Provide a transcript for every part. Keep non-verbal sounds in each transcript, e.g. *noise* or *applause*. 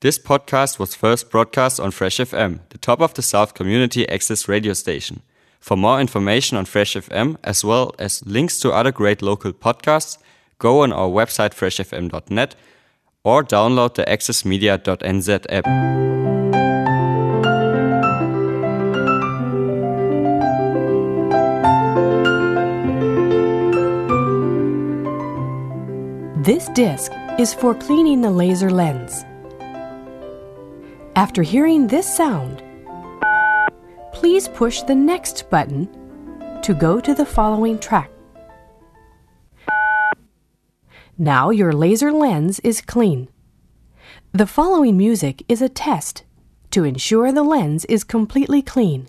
This podcast was first broadcast on Fresh FM, the top of the South community access radio station. For more information on Fresh FM, as well as links to other great local podcasts, go on our website freshfm.net or download the accessmedia.nz app. This disc is for cleaning the laser lens. After hearing this sound, please push the next button to go to the following track. Now your laser lens is clean. The following music is a test to ensure the lens is completely clean.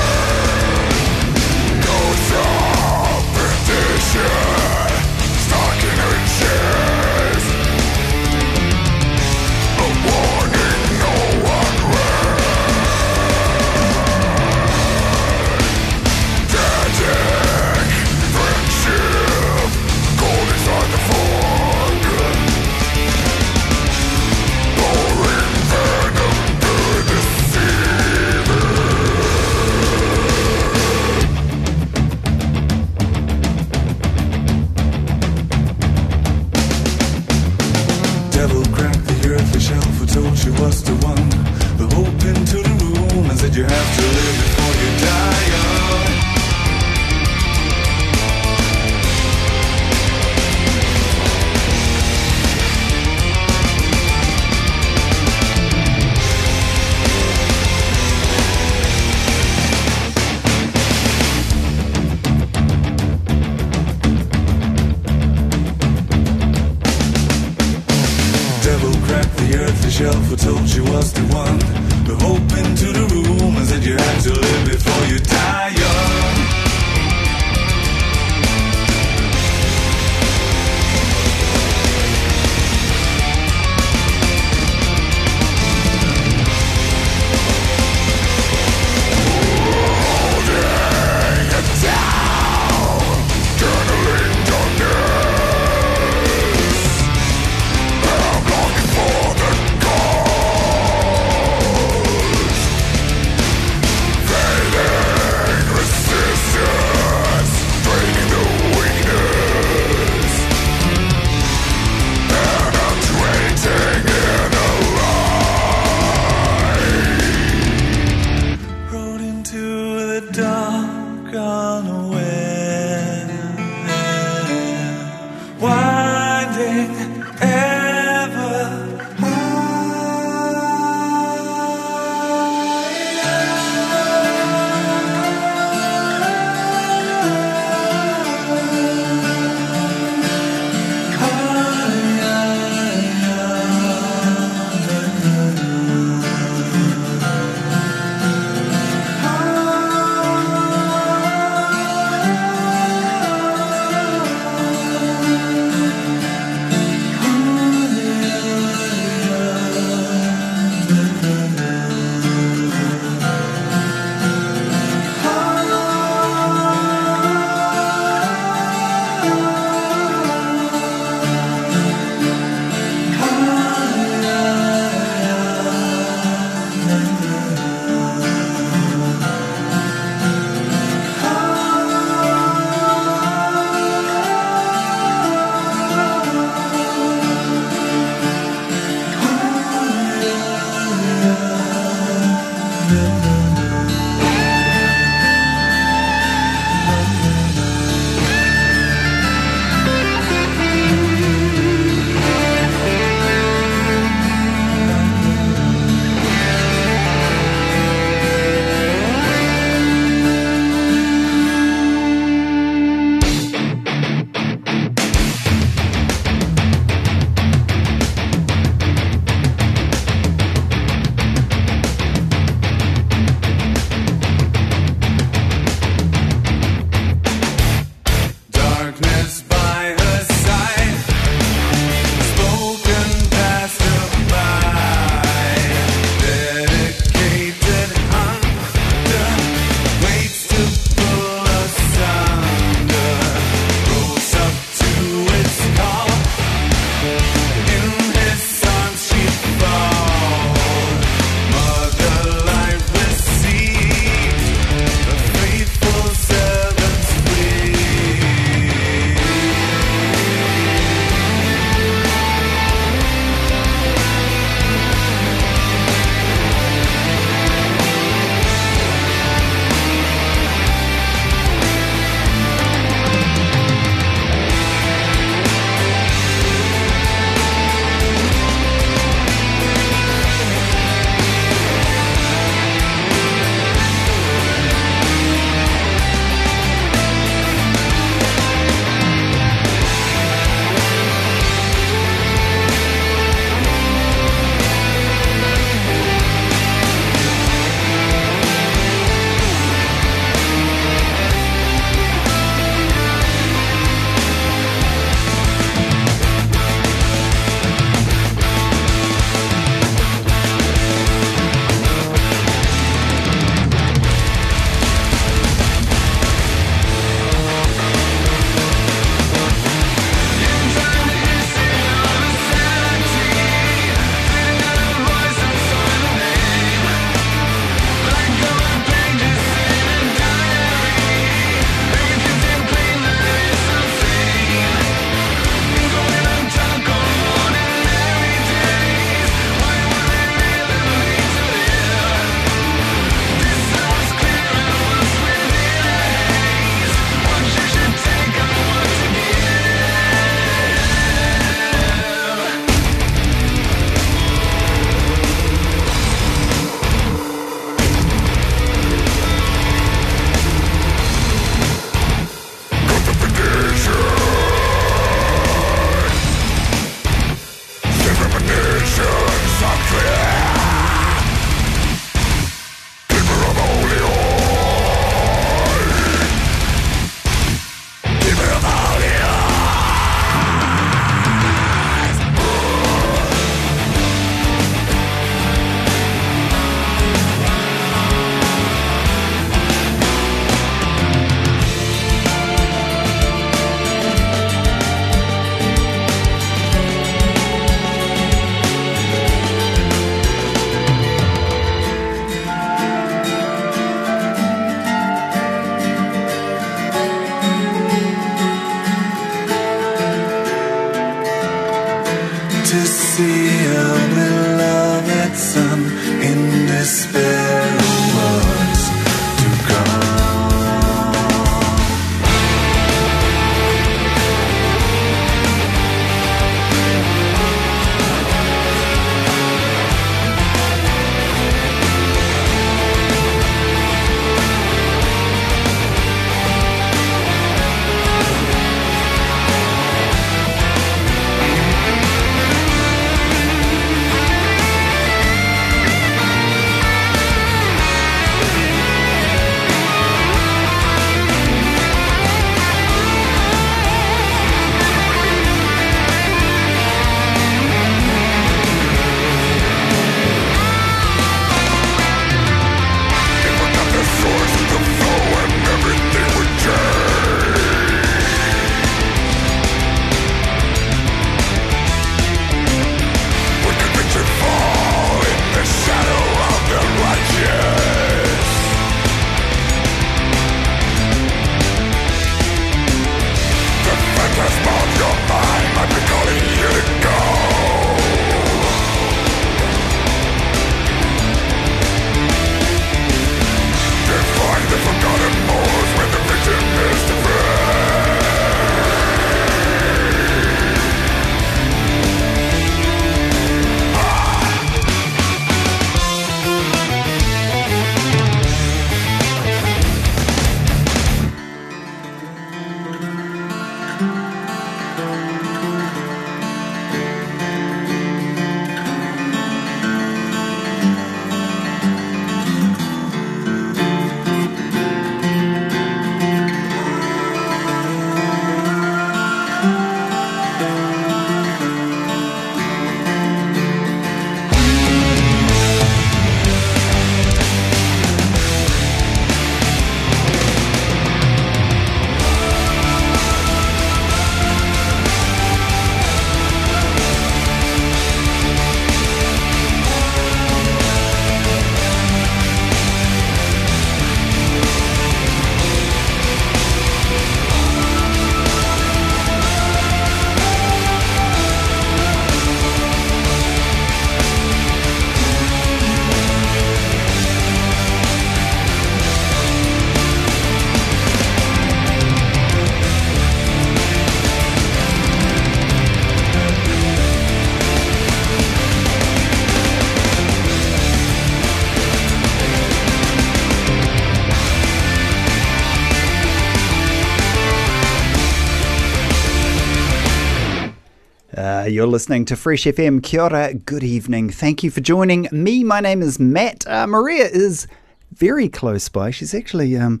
You're listening to Fresh FM. Kia ora, good evening. Thank you for joining me. My name is Matt. Uh, Maria is very close by. She's actually um,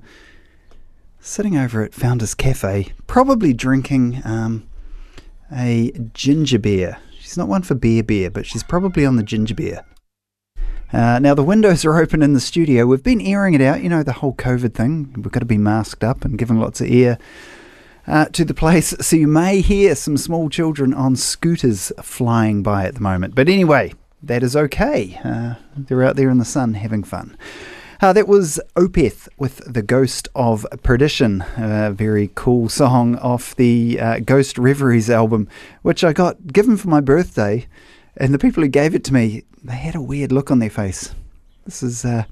sitting over at Founders Cafe, probably drinking um, a ginger beer. She's not one for beer beer, but she's probably on the ginger beer. Uh, now, the windows are open in the studio. We've been airing it out, you know, the whole COVID thing. We've got to be masked up and given lots of air uh, to the place. *laughs* So you may hear some small children on scooters flying by at the moment. But anyway, that is okay. Uh, they're out there in the sun having fun. Uh, that was Opeth with The Ghost of Perdition, a very cool song off the uh, Ghost Reveries album, which I got given for my birthday. And the people who gave it to me, they had a weird look on their face. This is uh,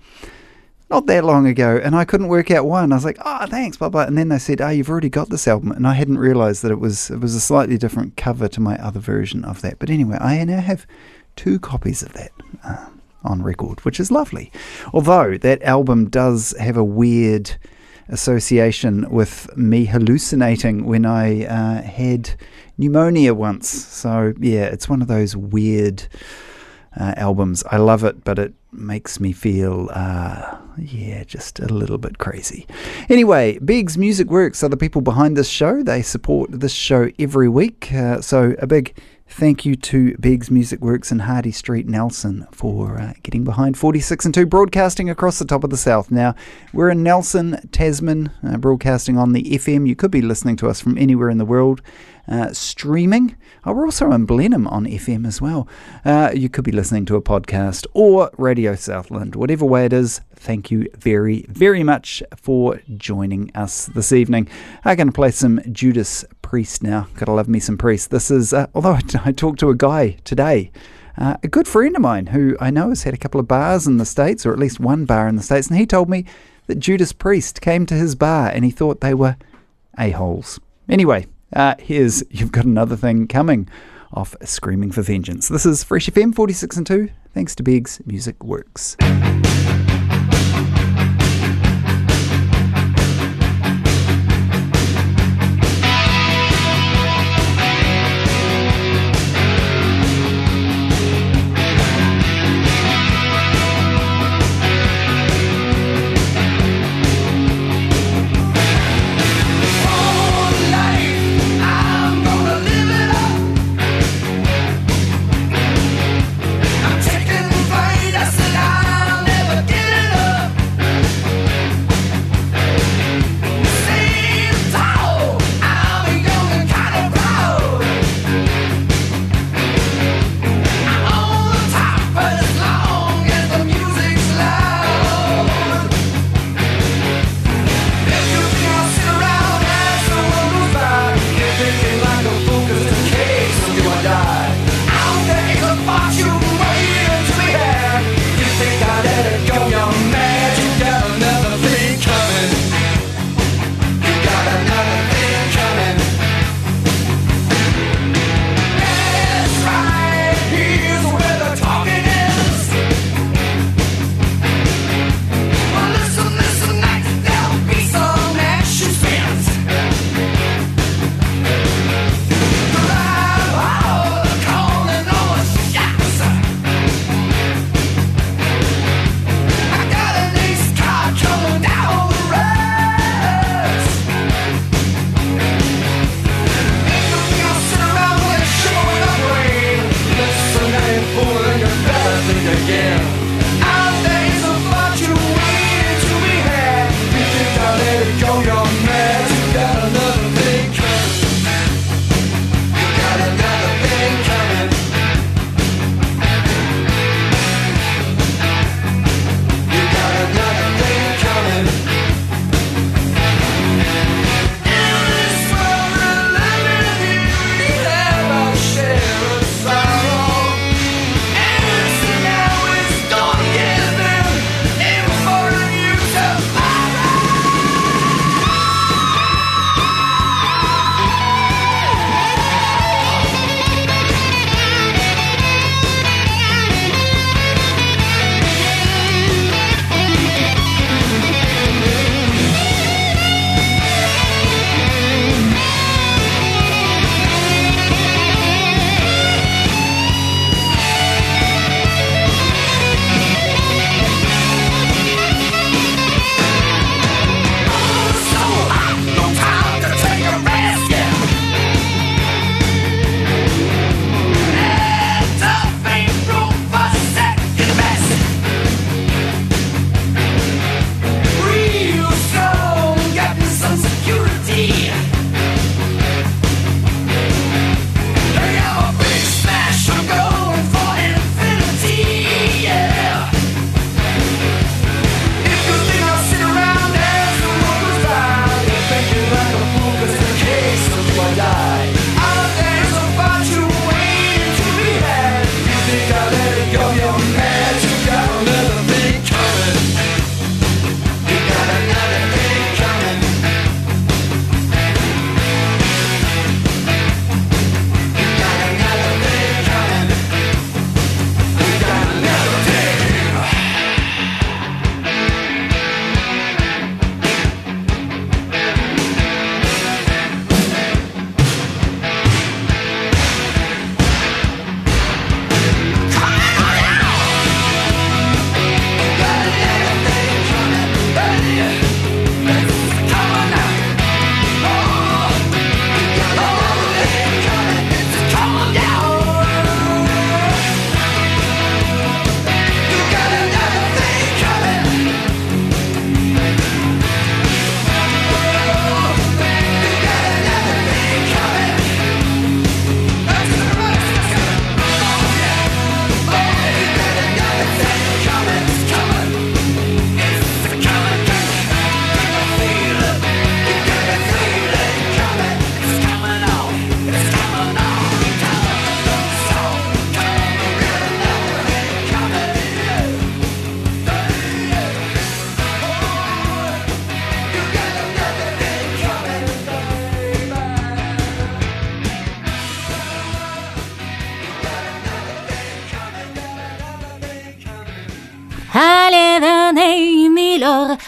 not that long ago, and I couldn't work out one. I was like, "Oh, thanks, blah blah," and then they said, "Oh, you've already got this album," and I hadn't realised that it was it was a slightly different cover to my other version of that. But anyway, I now have two copies of that. Uh, on record, which is lovely. Although that album does have a weird association with me hallucinating when I uh, had pneumonia once. So, yeah, it's one of those weird uh, albums. I love it, but it makes me feel, uh, yeah, just a little bit crazy. Anyway, Biggs Music Works are the people behind this show. They support this show every week. Uh, so, a big Thank you to Biggs Music Works in Hardy Street, Nelson, for uh, getting behind 46 and 2, broadcasting across the top of the south. Now, we're in Nelson, Tasman, uh, broadcasting on the FM. You could be listening to us from anywhere in the world. uh, streaming. Oh, we're also in Blenheim on FM as well. Uh, you could be listening to a podcast or Radio Southland, whatever way it is. Thank you very, very much for joining us this evening. I'm going to play some Judas Priest now. Gotta love me some Priest. This is, uh, although *laughs* I, talked to a guy today uh, a good friend of mine who I know has had a couple of bars in the States, or at least one bar in the States, and he told me that Judas Priest came to his bar and he thought they were a-holes. Anyway, uh, here's You've Got Another Thing Coming off Screaming for Vengeance. This is Fresh FM 46 and 2. Thanks to Biggs Music Works.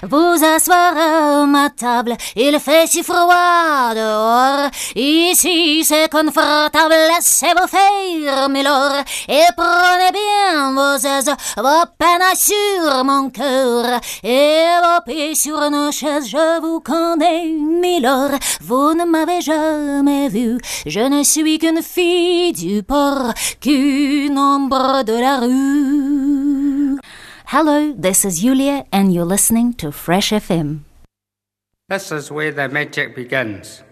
Vous asseoir à ma table. Il fait si froid dehors. Ici, c'est confortable. Laissez-vous faire, Milord, et prenez bien vos aises, vos peines sur mon cœur, et vos pieds sur nos chaises. Je vous connais, Milord. Vous ne m'avez jamais vu. Je ne suis qu'une fille du port, qu'une ombre de la rue. Hello, this is Yulia, and you're listening to Fresh FM. This is where the magic begins.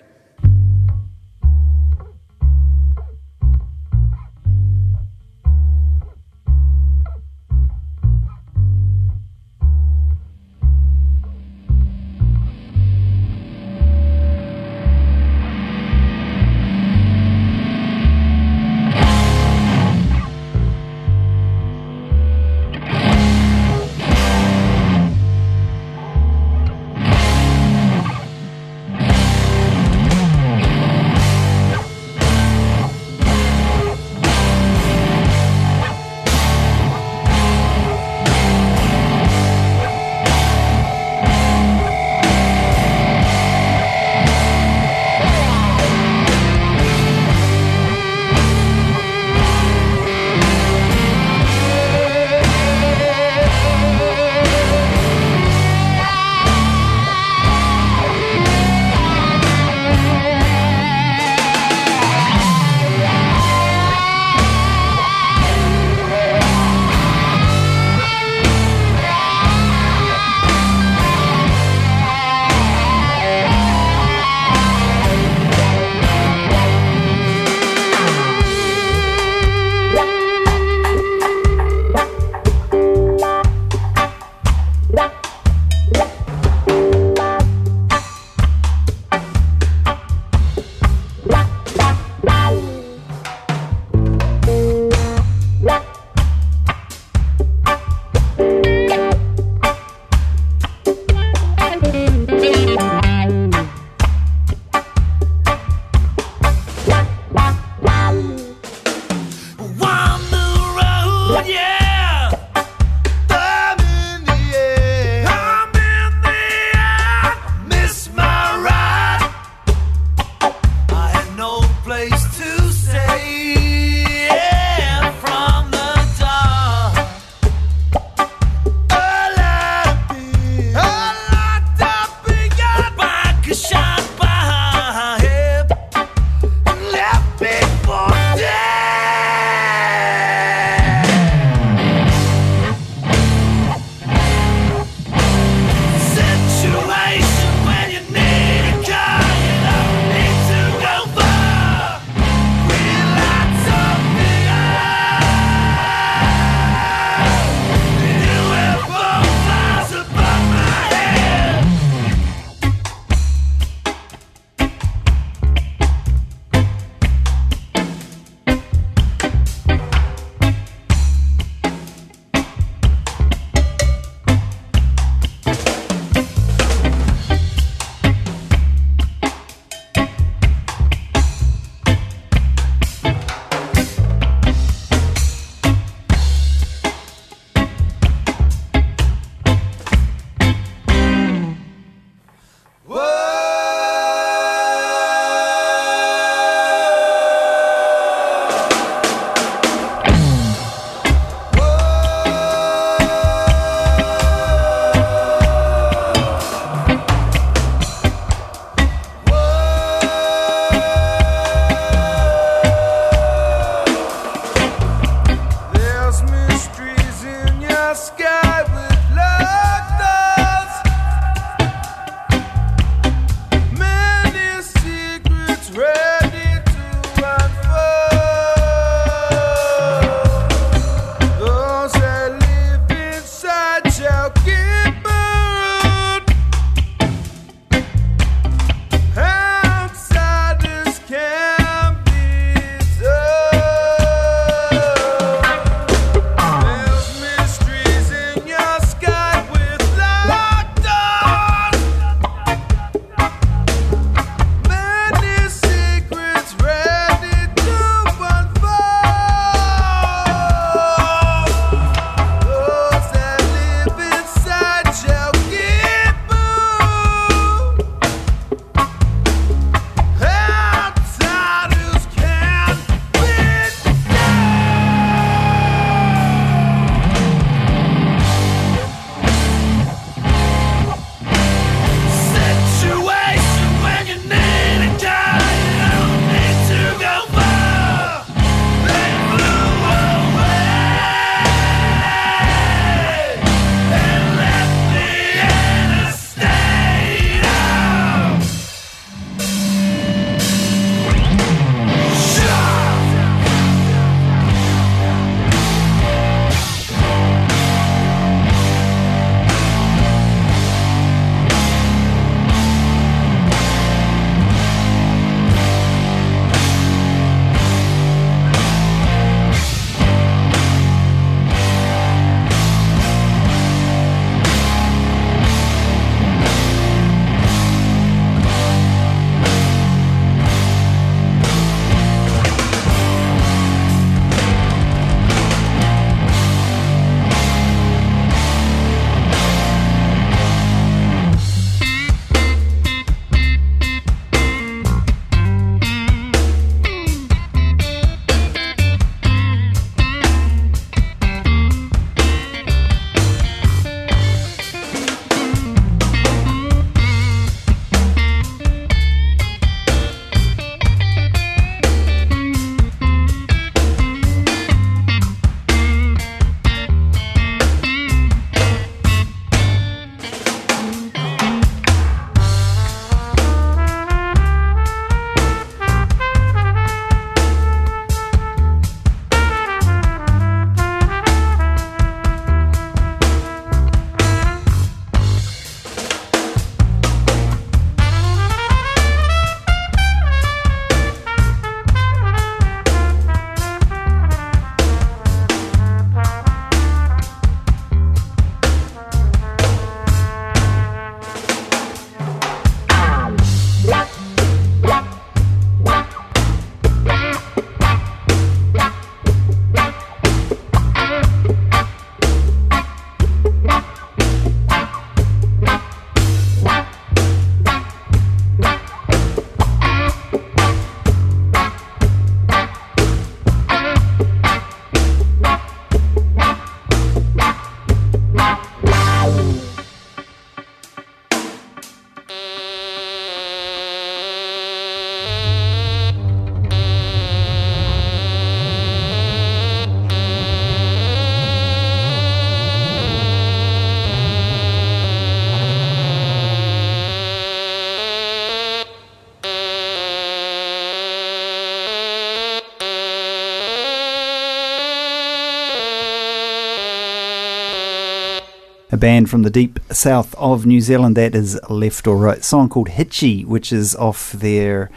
Band from the deep south of New Zealand. That is Left or Right. song called Hitchy, which is off their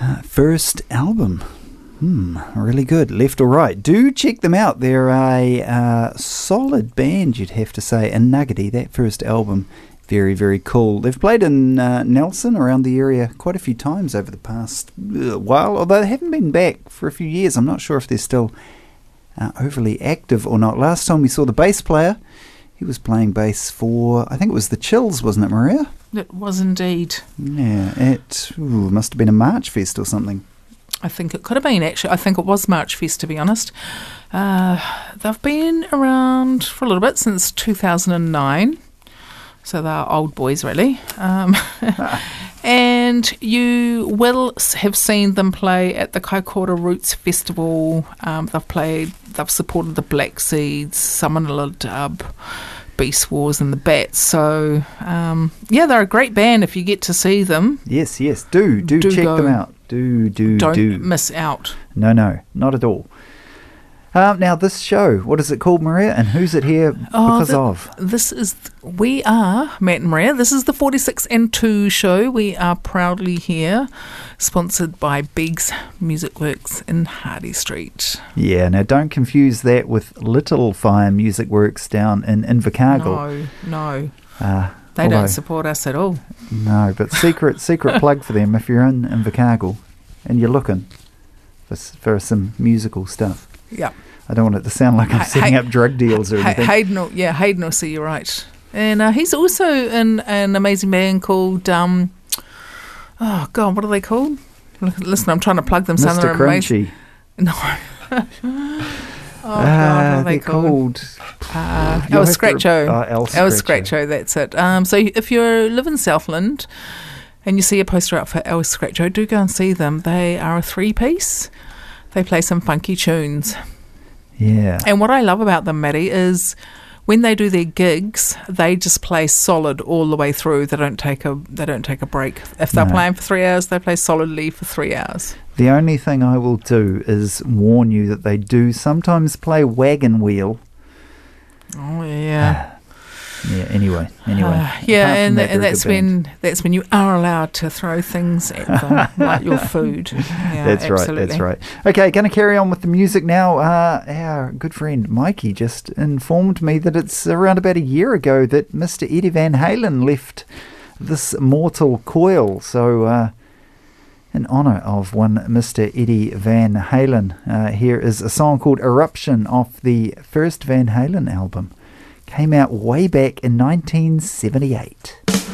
uh, first album. Hmm, really good. Left or Right. Do check them out. They're a uh, solid band, you'd have to say. And Nuggety, that first album, very, very cool. They've played in uh, Nelson around the area quite a few times over the past uh, while, although they haven't been back for a few years. I'm not sure if they're still uh, overly active or not. Last time we saw the bass player, he was playing bass for, I think it was the Chills, wasn't it, Maria? It was indeed. Yeah, it ooh, must have been a March Fest or something. I think it could have been actually. I think it was March Fest to be honest. Uh, they've been around for a little bit since 2009. So they're old boys, really. Um, *laughs* *laughs* and you will have seen them play at the Kaikoura Roots Festival. Um, they've played, they've supported the Black Seeds, Salmonella Dub, Beast Wars, and the Bats. So, um, yeah, they're a great band if you get to see them. Yes, yes, do, do, Do check go. them out. Do, do, Don't do. miss out. No, no, not at all. Um, now, this show, what is it called, Maria? And who's it here Oh, because the- of? This is we are Matt and Maria. This is the forty six and two show. We are proudly here, sponsored by Biggs Music Works in Hardy Street. Yeah, now don't confuse that with Little Fire Music Works down in Invercargill. No, no, Uh, they although- don't support us at all. No, but secret secret *laughs* plug for them if you're in Invercargill and you're looking for, for some musical stuff. Yeah, I don't want it to sound like I'm setting up drug deals or anything. Hayden. Yeah, Hayden will see you right. And uh, he's also in an amazing man called um, oh god, what are they called? Listen, I'm trying to plug them. Mr. they're amazing. Crunchy. No. *laughs* oh god, what Ah, are they they're called. Uh, El Scratcho. oh, El El Scratcho. That's it. Um, so if you live in Southland and you see a poster out for El Scratcho, do go and see them. They are a three piece. They play some funky tunes. Yeah. And what I love about them, Maddie, is when they do their gigs, they just play solid all the way through. They don't take a they don't take a break. If they're No. playing for three hours, they play solidly for three hours. The only thing I will do is warn you that they do sometimes play wagon wheel. Oh yeah. Ah. Yeah, anyway. Anyway. Uh, yeah, and, that, and that's good band. when that's when you are allowed to throw things at them, *laughs* like your food. Yeah, That's right. That's right. Okay, going to carry on with the music now. Uh, our good friend Mikey just informed me that it's around about a year ago that Mr. Eddie Van Halen left this mortal coil. So, uh, in honour of one Mr. Eddie Van Halen, uh, here is a song called Eruption off the first Van Halen album. Came out way back in 1978.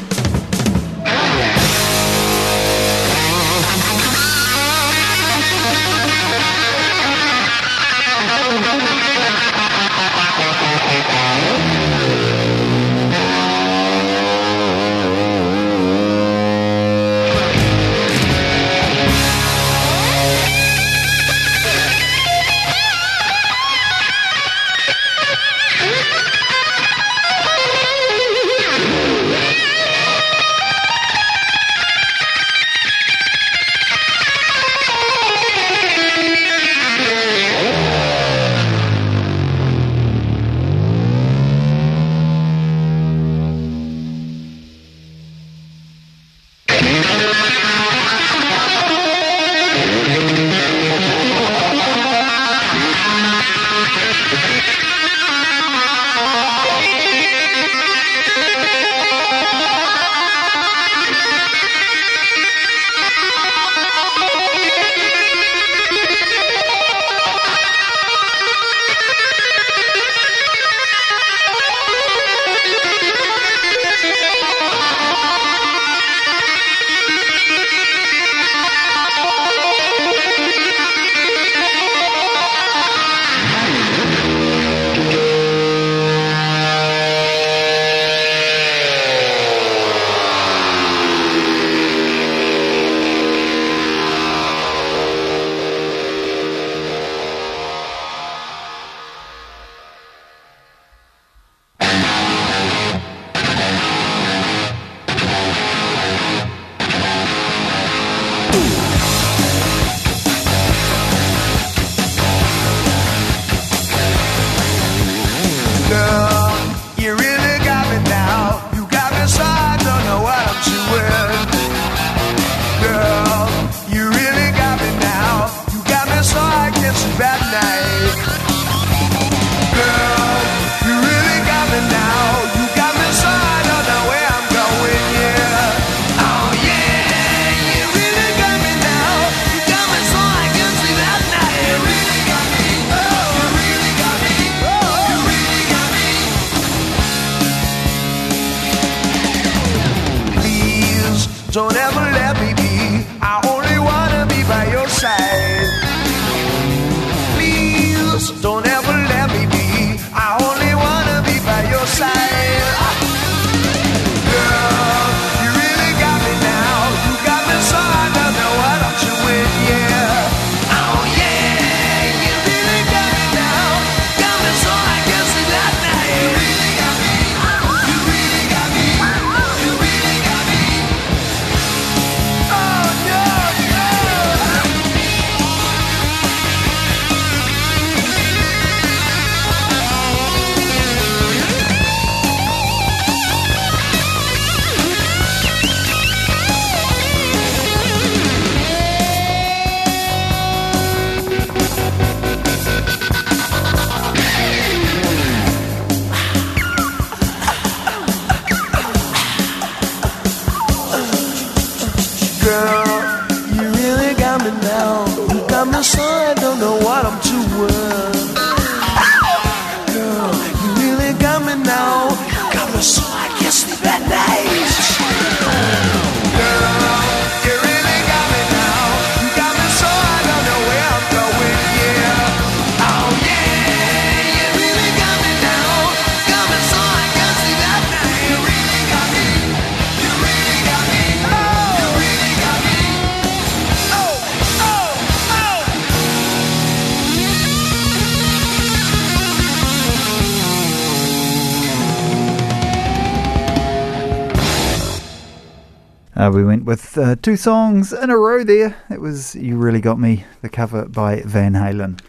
With uh, two songs in a row there. It was You Really Got Me, the cover by Van Halen.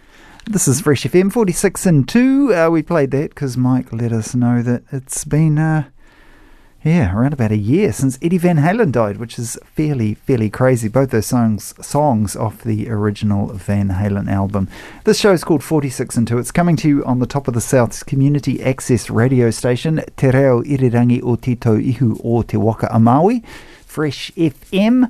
This is Fresh FM 46 and 2. Uh, we played that because Mike let us know that it's been, uh, yeah, around about a year since Eddie Van Halen died, which is fairly, fairly crazy. Both those songs, songs off the original Van Halen album. This show is called 46 and 2. It's coming to you on the top of the South's community access radio station, Te Reo Irirangi o Te Tauihu o Te Waka-a-Māui. Fresh FM. Uh,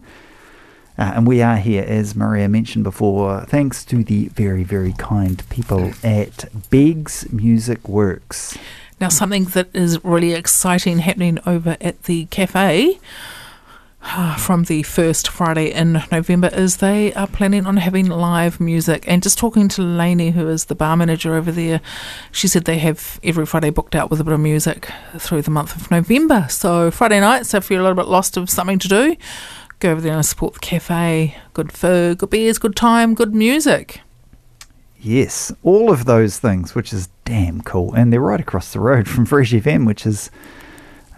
and we are here, as Maria mentioned before, thanks to the very, very kind people at Biggs Music Works. Now, something that is really exciting happening over at the cafe *sighs* from the first Friday in November is they are planning on having live music. And just talking to Lainey, who is the bar manager over there, she said they have every Friday booked out with a bit of music through the month of November. So, Friday night, so if you're a little bit lost of something to do, go over there and support the cafe. Good food, good beers, good time, good music. Yes, all of those things, which is damn cool. And they're right across the road from Fresh FM, which is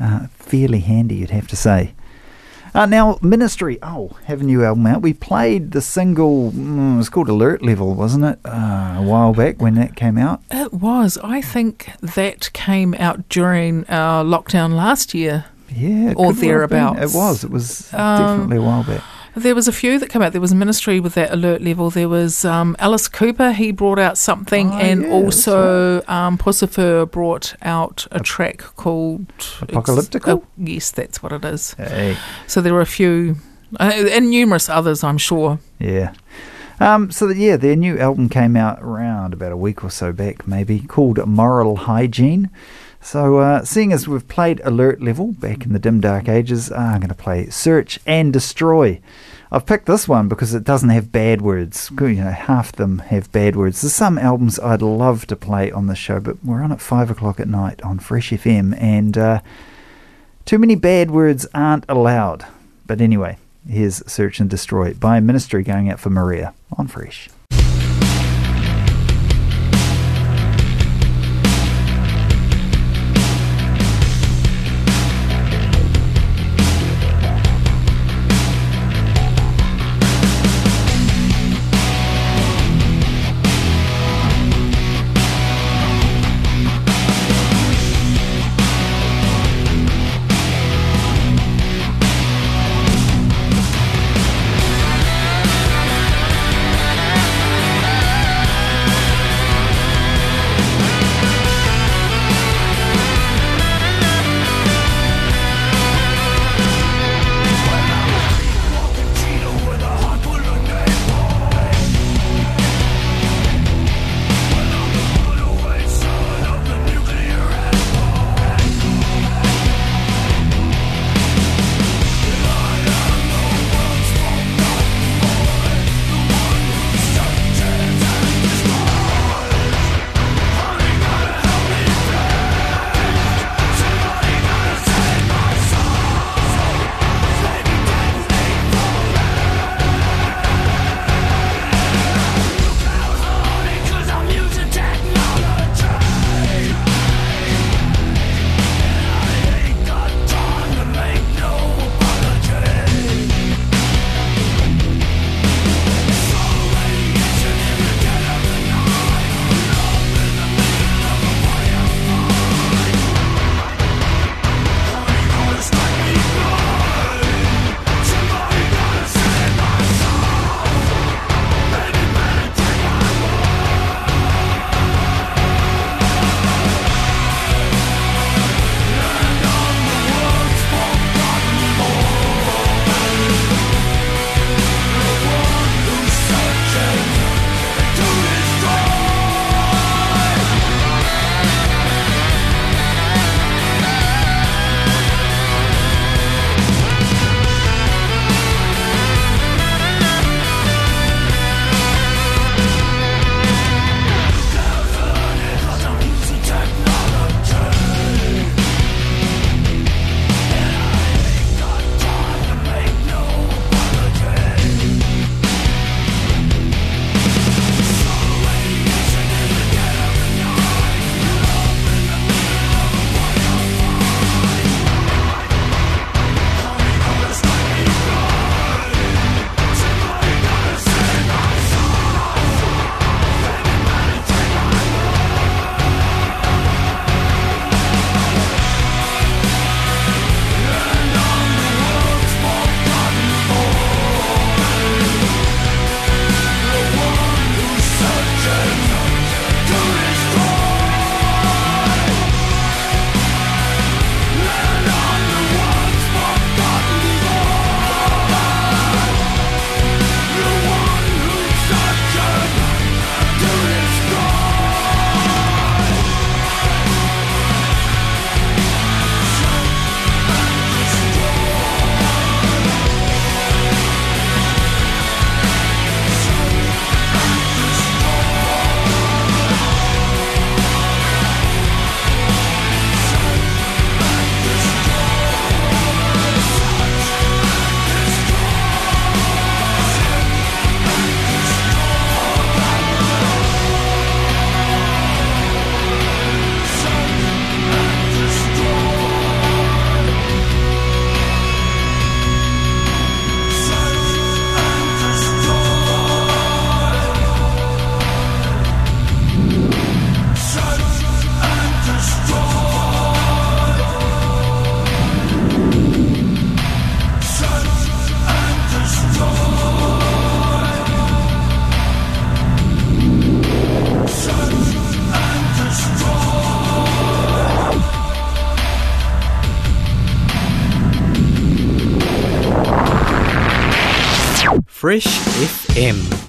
uh, fairly handy, you'd have to say. Uh, now, Ministry, oh, have a new album out. We played the single, mm, it was called Alert Level, wasn't it? Uh, a while back when that came out. It was. I think that came out during our lockdown last year. Yeah, Or could well have been. thereabouts. It was. It was Um, definitely a while back. There was a few that came out. There was Ministry with that alert level. There was um, Alice Cooper. He brought out something, Oh, and yeah, also um, Puscifer brought out a track called Apocalyptical? Oh, yes, that's what it is. Hey, So there were a few, uh, and numerous others, I'm sure. yeah. Um, so that, yeah, their new album came out around about a week or so back, maybe called Moral Hygiene. So, uh, seeing as we've played Alert Level back in the dim dark ages, uh, I'm going to play Search and Destroy. I've picked this one because it doesn't have bad words. You know, half them have bad words. There's some albums I'd love to play on the show, but we're on at five o'clock at night on Fresh FM, and uh, too many bad words aren't allowed. But anyway, here's Search and Destroy by Ministry going out for Maria on Fresh. Fresh FM.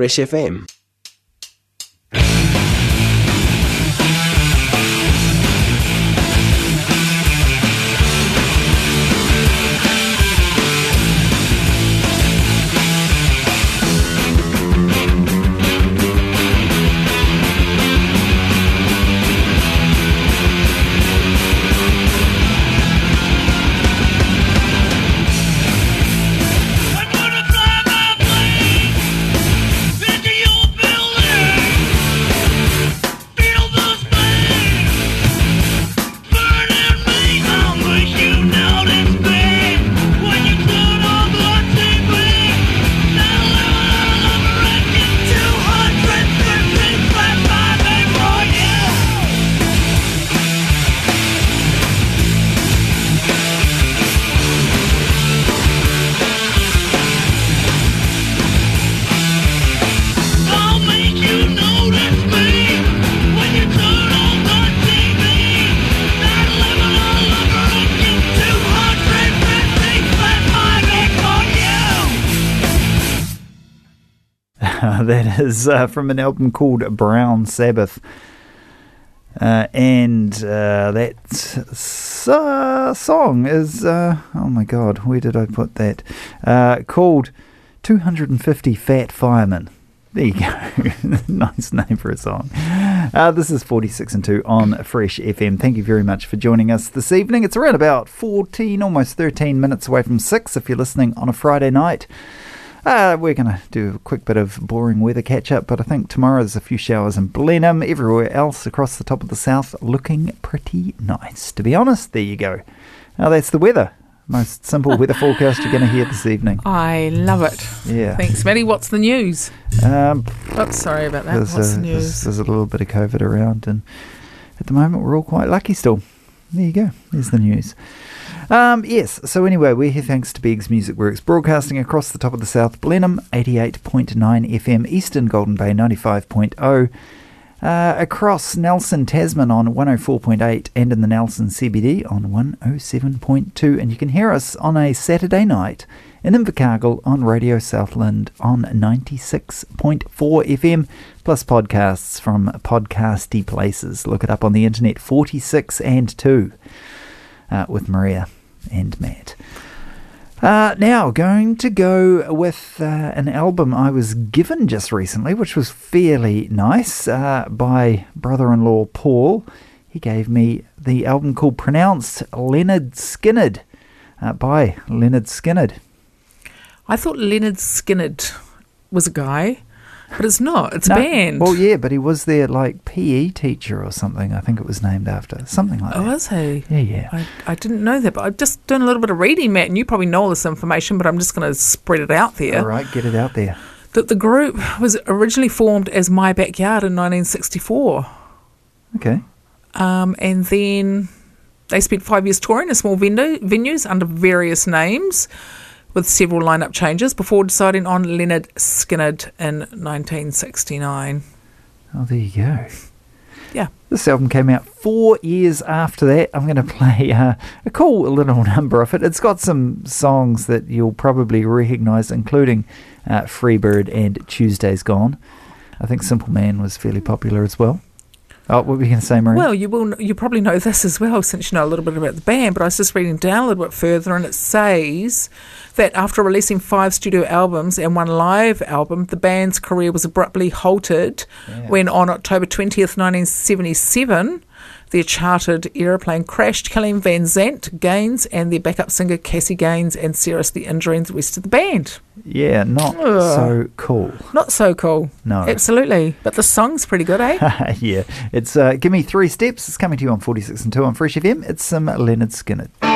Fresh FM. uh, from an album called Brown Sabbath. Uh, and uh, that uh, song is, uh, oh my god, where did I put that? called 250 Fat Firemen. There you go. *laughs* nice name for a song. Uh, this is 46 and 2 on Fresh FM. Thank you very much for joining us this evening. It's around about 14, almost 13 minutes away from 6 if you're listening on a Friday night. Uh, we're going to do a quick bit of boring weather catch up, but I think tomorrow there's a few showers in Blenheim, everywhere else across the top of the south, looking pretty nice. To be honest, there you go. Now that's the weather. Most simple weather *laughs* forecast you're going to hear this evening. I love it. Yeah. Thanks, Maddie. What's the news? Um, Oops, sorry about that. What's a, the news? There's, there's a little bit of COVID around, and at the moment we're all quite lucky still. There you go. There's the news. Um, yes, so anyway, we're here thanks to Biggs Music Works, broadcasting across the top of the South Blenheim, 88.9 FM, Eastern Golden Bay, 95.0, uh, across Nelson, Tasman on 104.8, and in the Nelson CBD on 107.2. And you can hear us on a Saturday night in Invercargill on Radio Southland on 96.4 FM, plus podcasts from podcasty places. Look it up on the internet, 46 and 2, uh, with Maria and Matt. Uh, now, going to go with uh, an album I was given just recently, which was fairly nice, uh, by brother in law Paul. He gave me the album called Pronounced Lynyrd Skynyrd uh, by Lynyrd Skynyrd. I thought Lynyrd Skynyrd was a guy, but it's not. It's No, a band. Well, yeah, but he was their like PE teacher or something. I think it was named after something like Oh, that. Oh, was he? Yeah, yeah. I, I didn't know that, but I've just done a little bit of reading, Matt, and you probably know all this information, but I'm just going to spread it out there. All right, get it out there. That the group was originally formed as My Backyard in 1964. Okay. Um, and then they spent five years touring in small venu- venues under various names with several lineup changes before deciding on Lynyrd Skynyrd in 1969. Oh, there you go. Yeah. This album came out four years after that. I'm going to play uh, a cool little *laughs* number of it. It's got some songs that you'll probably recognise, including uh, Freebird and Tuesday's Gone. I think Simple Man was fairly popular as well. Oh, what were you going to say, Marie? Well, you will. You probably know this as well, since you know a little bit about the band. But I was just reading down a little bit further, and it says that after releasing five studio albums and one live album, the band's career was abruptly halted when, on October twentieth, nineteen seventy-seven, their chartered aeroplane crashed, killing Van Zant, Gaines, and their backup singer Cassie Gaines, and seriously injuring the rest of the band. yeah, not Ugh. so cool. Not so cool. No. Absolutely. But the song's pretty good, eh? *laughs* yeah, it's uh, Give Me Three Steps. It's coming to you on 46 and 2 on Fresh FM. It's some Lynyrd Skynyrd.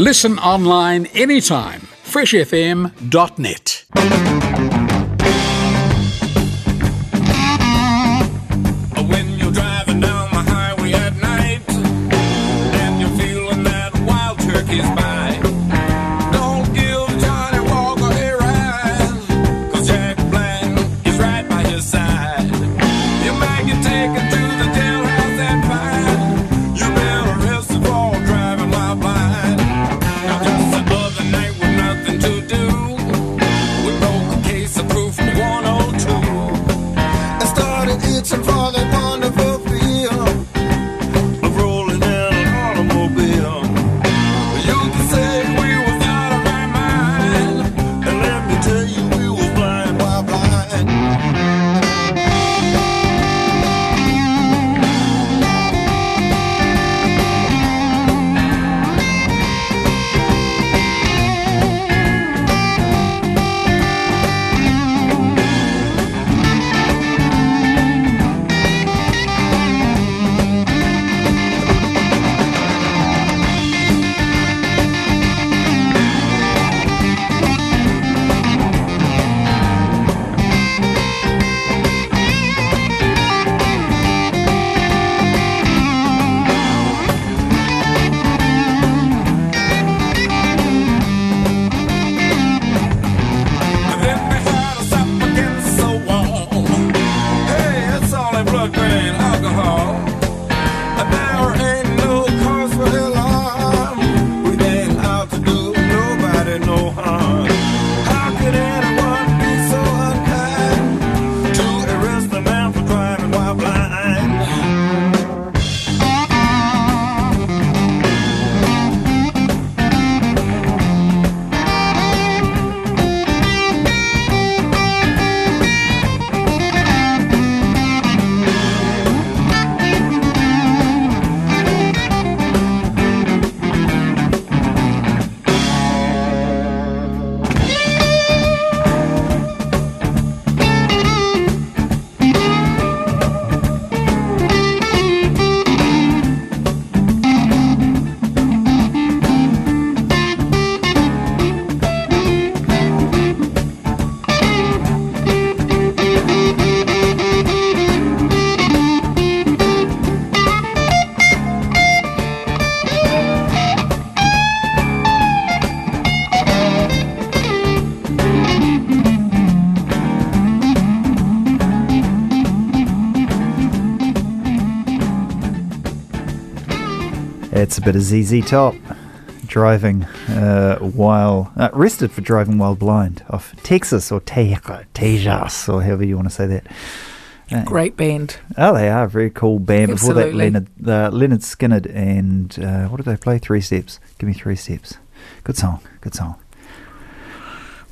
Listen online anytime. freshfm.net. a bit of ZZ Top driving uh, while uh, arrested for driving while blind off Texas or Te- Texas or however you want to say that. Uh, Great band. Oh, they are a very cool band. Before that, Lynyrd, uh, Lynyrd Skynyrd and uh, what did they play? Three Steps. Give me three steps. Good song. Good song.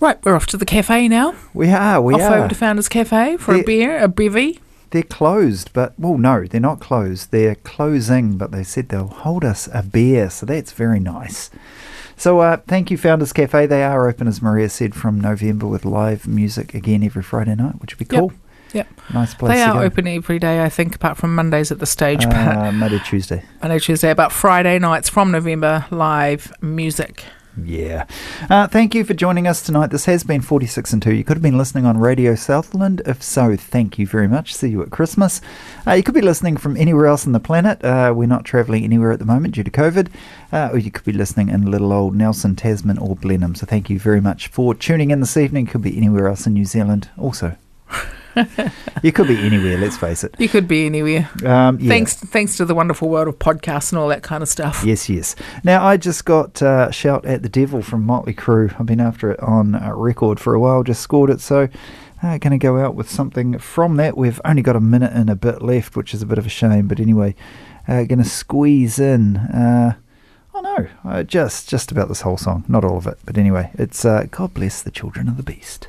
Right, we're off to the cafe now. We are. We are off are. over to Founders Cafe for a beer, a bevy. They're closed, but well, no, they're not closed. They're closing, but they said they'll hold us a beer, so that's very nice. So, uh, thank you, Founders Cafe. They are open, as Maria said, from November with live music again every Friday night, which would be cool. Yep. Nice place They are open every day, I think, apart from Mondays at the stage. but Uh, Monday, Tuesday. Monday, Tuesday, about Friday nights from November, live music. Yeah. Uh, thank you for joining us tonight. This has been 46 and 2. You could have been listening on Radio Southland. If so, thank you very much. See you at Christmas. Uh, you could be listening from anywhere else on the planet. Uh, we're not travelling anywhere at the moment due to COVID. Uh, or you could be listening in little old Nelson, Tasman, or Blenheim. So thank you very much for tuning in this evening. Could be anywhere else in New Zealand also. *laughs* you could be anywhere, let's face it. You could be anywhere. Um, yeah. Thanks, thanks to the wonderful world of podcasts and all that kind of stuff. Yes, yes. Now, I just got uh, Shout at the Devil from Motley Crue. I've been after it on uh, record for a while, just scored it. So, uh, going to go out with something from that. We've only got a minute and a bit left, which is a bit of a shame. But anyway, uh, going to squeeze in. Uh, oh no, uh, just just about this whole song, not all of it. But anyway, it's uh, God bless the children of the beast.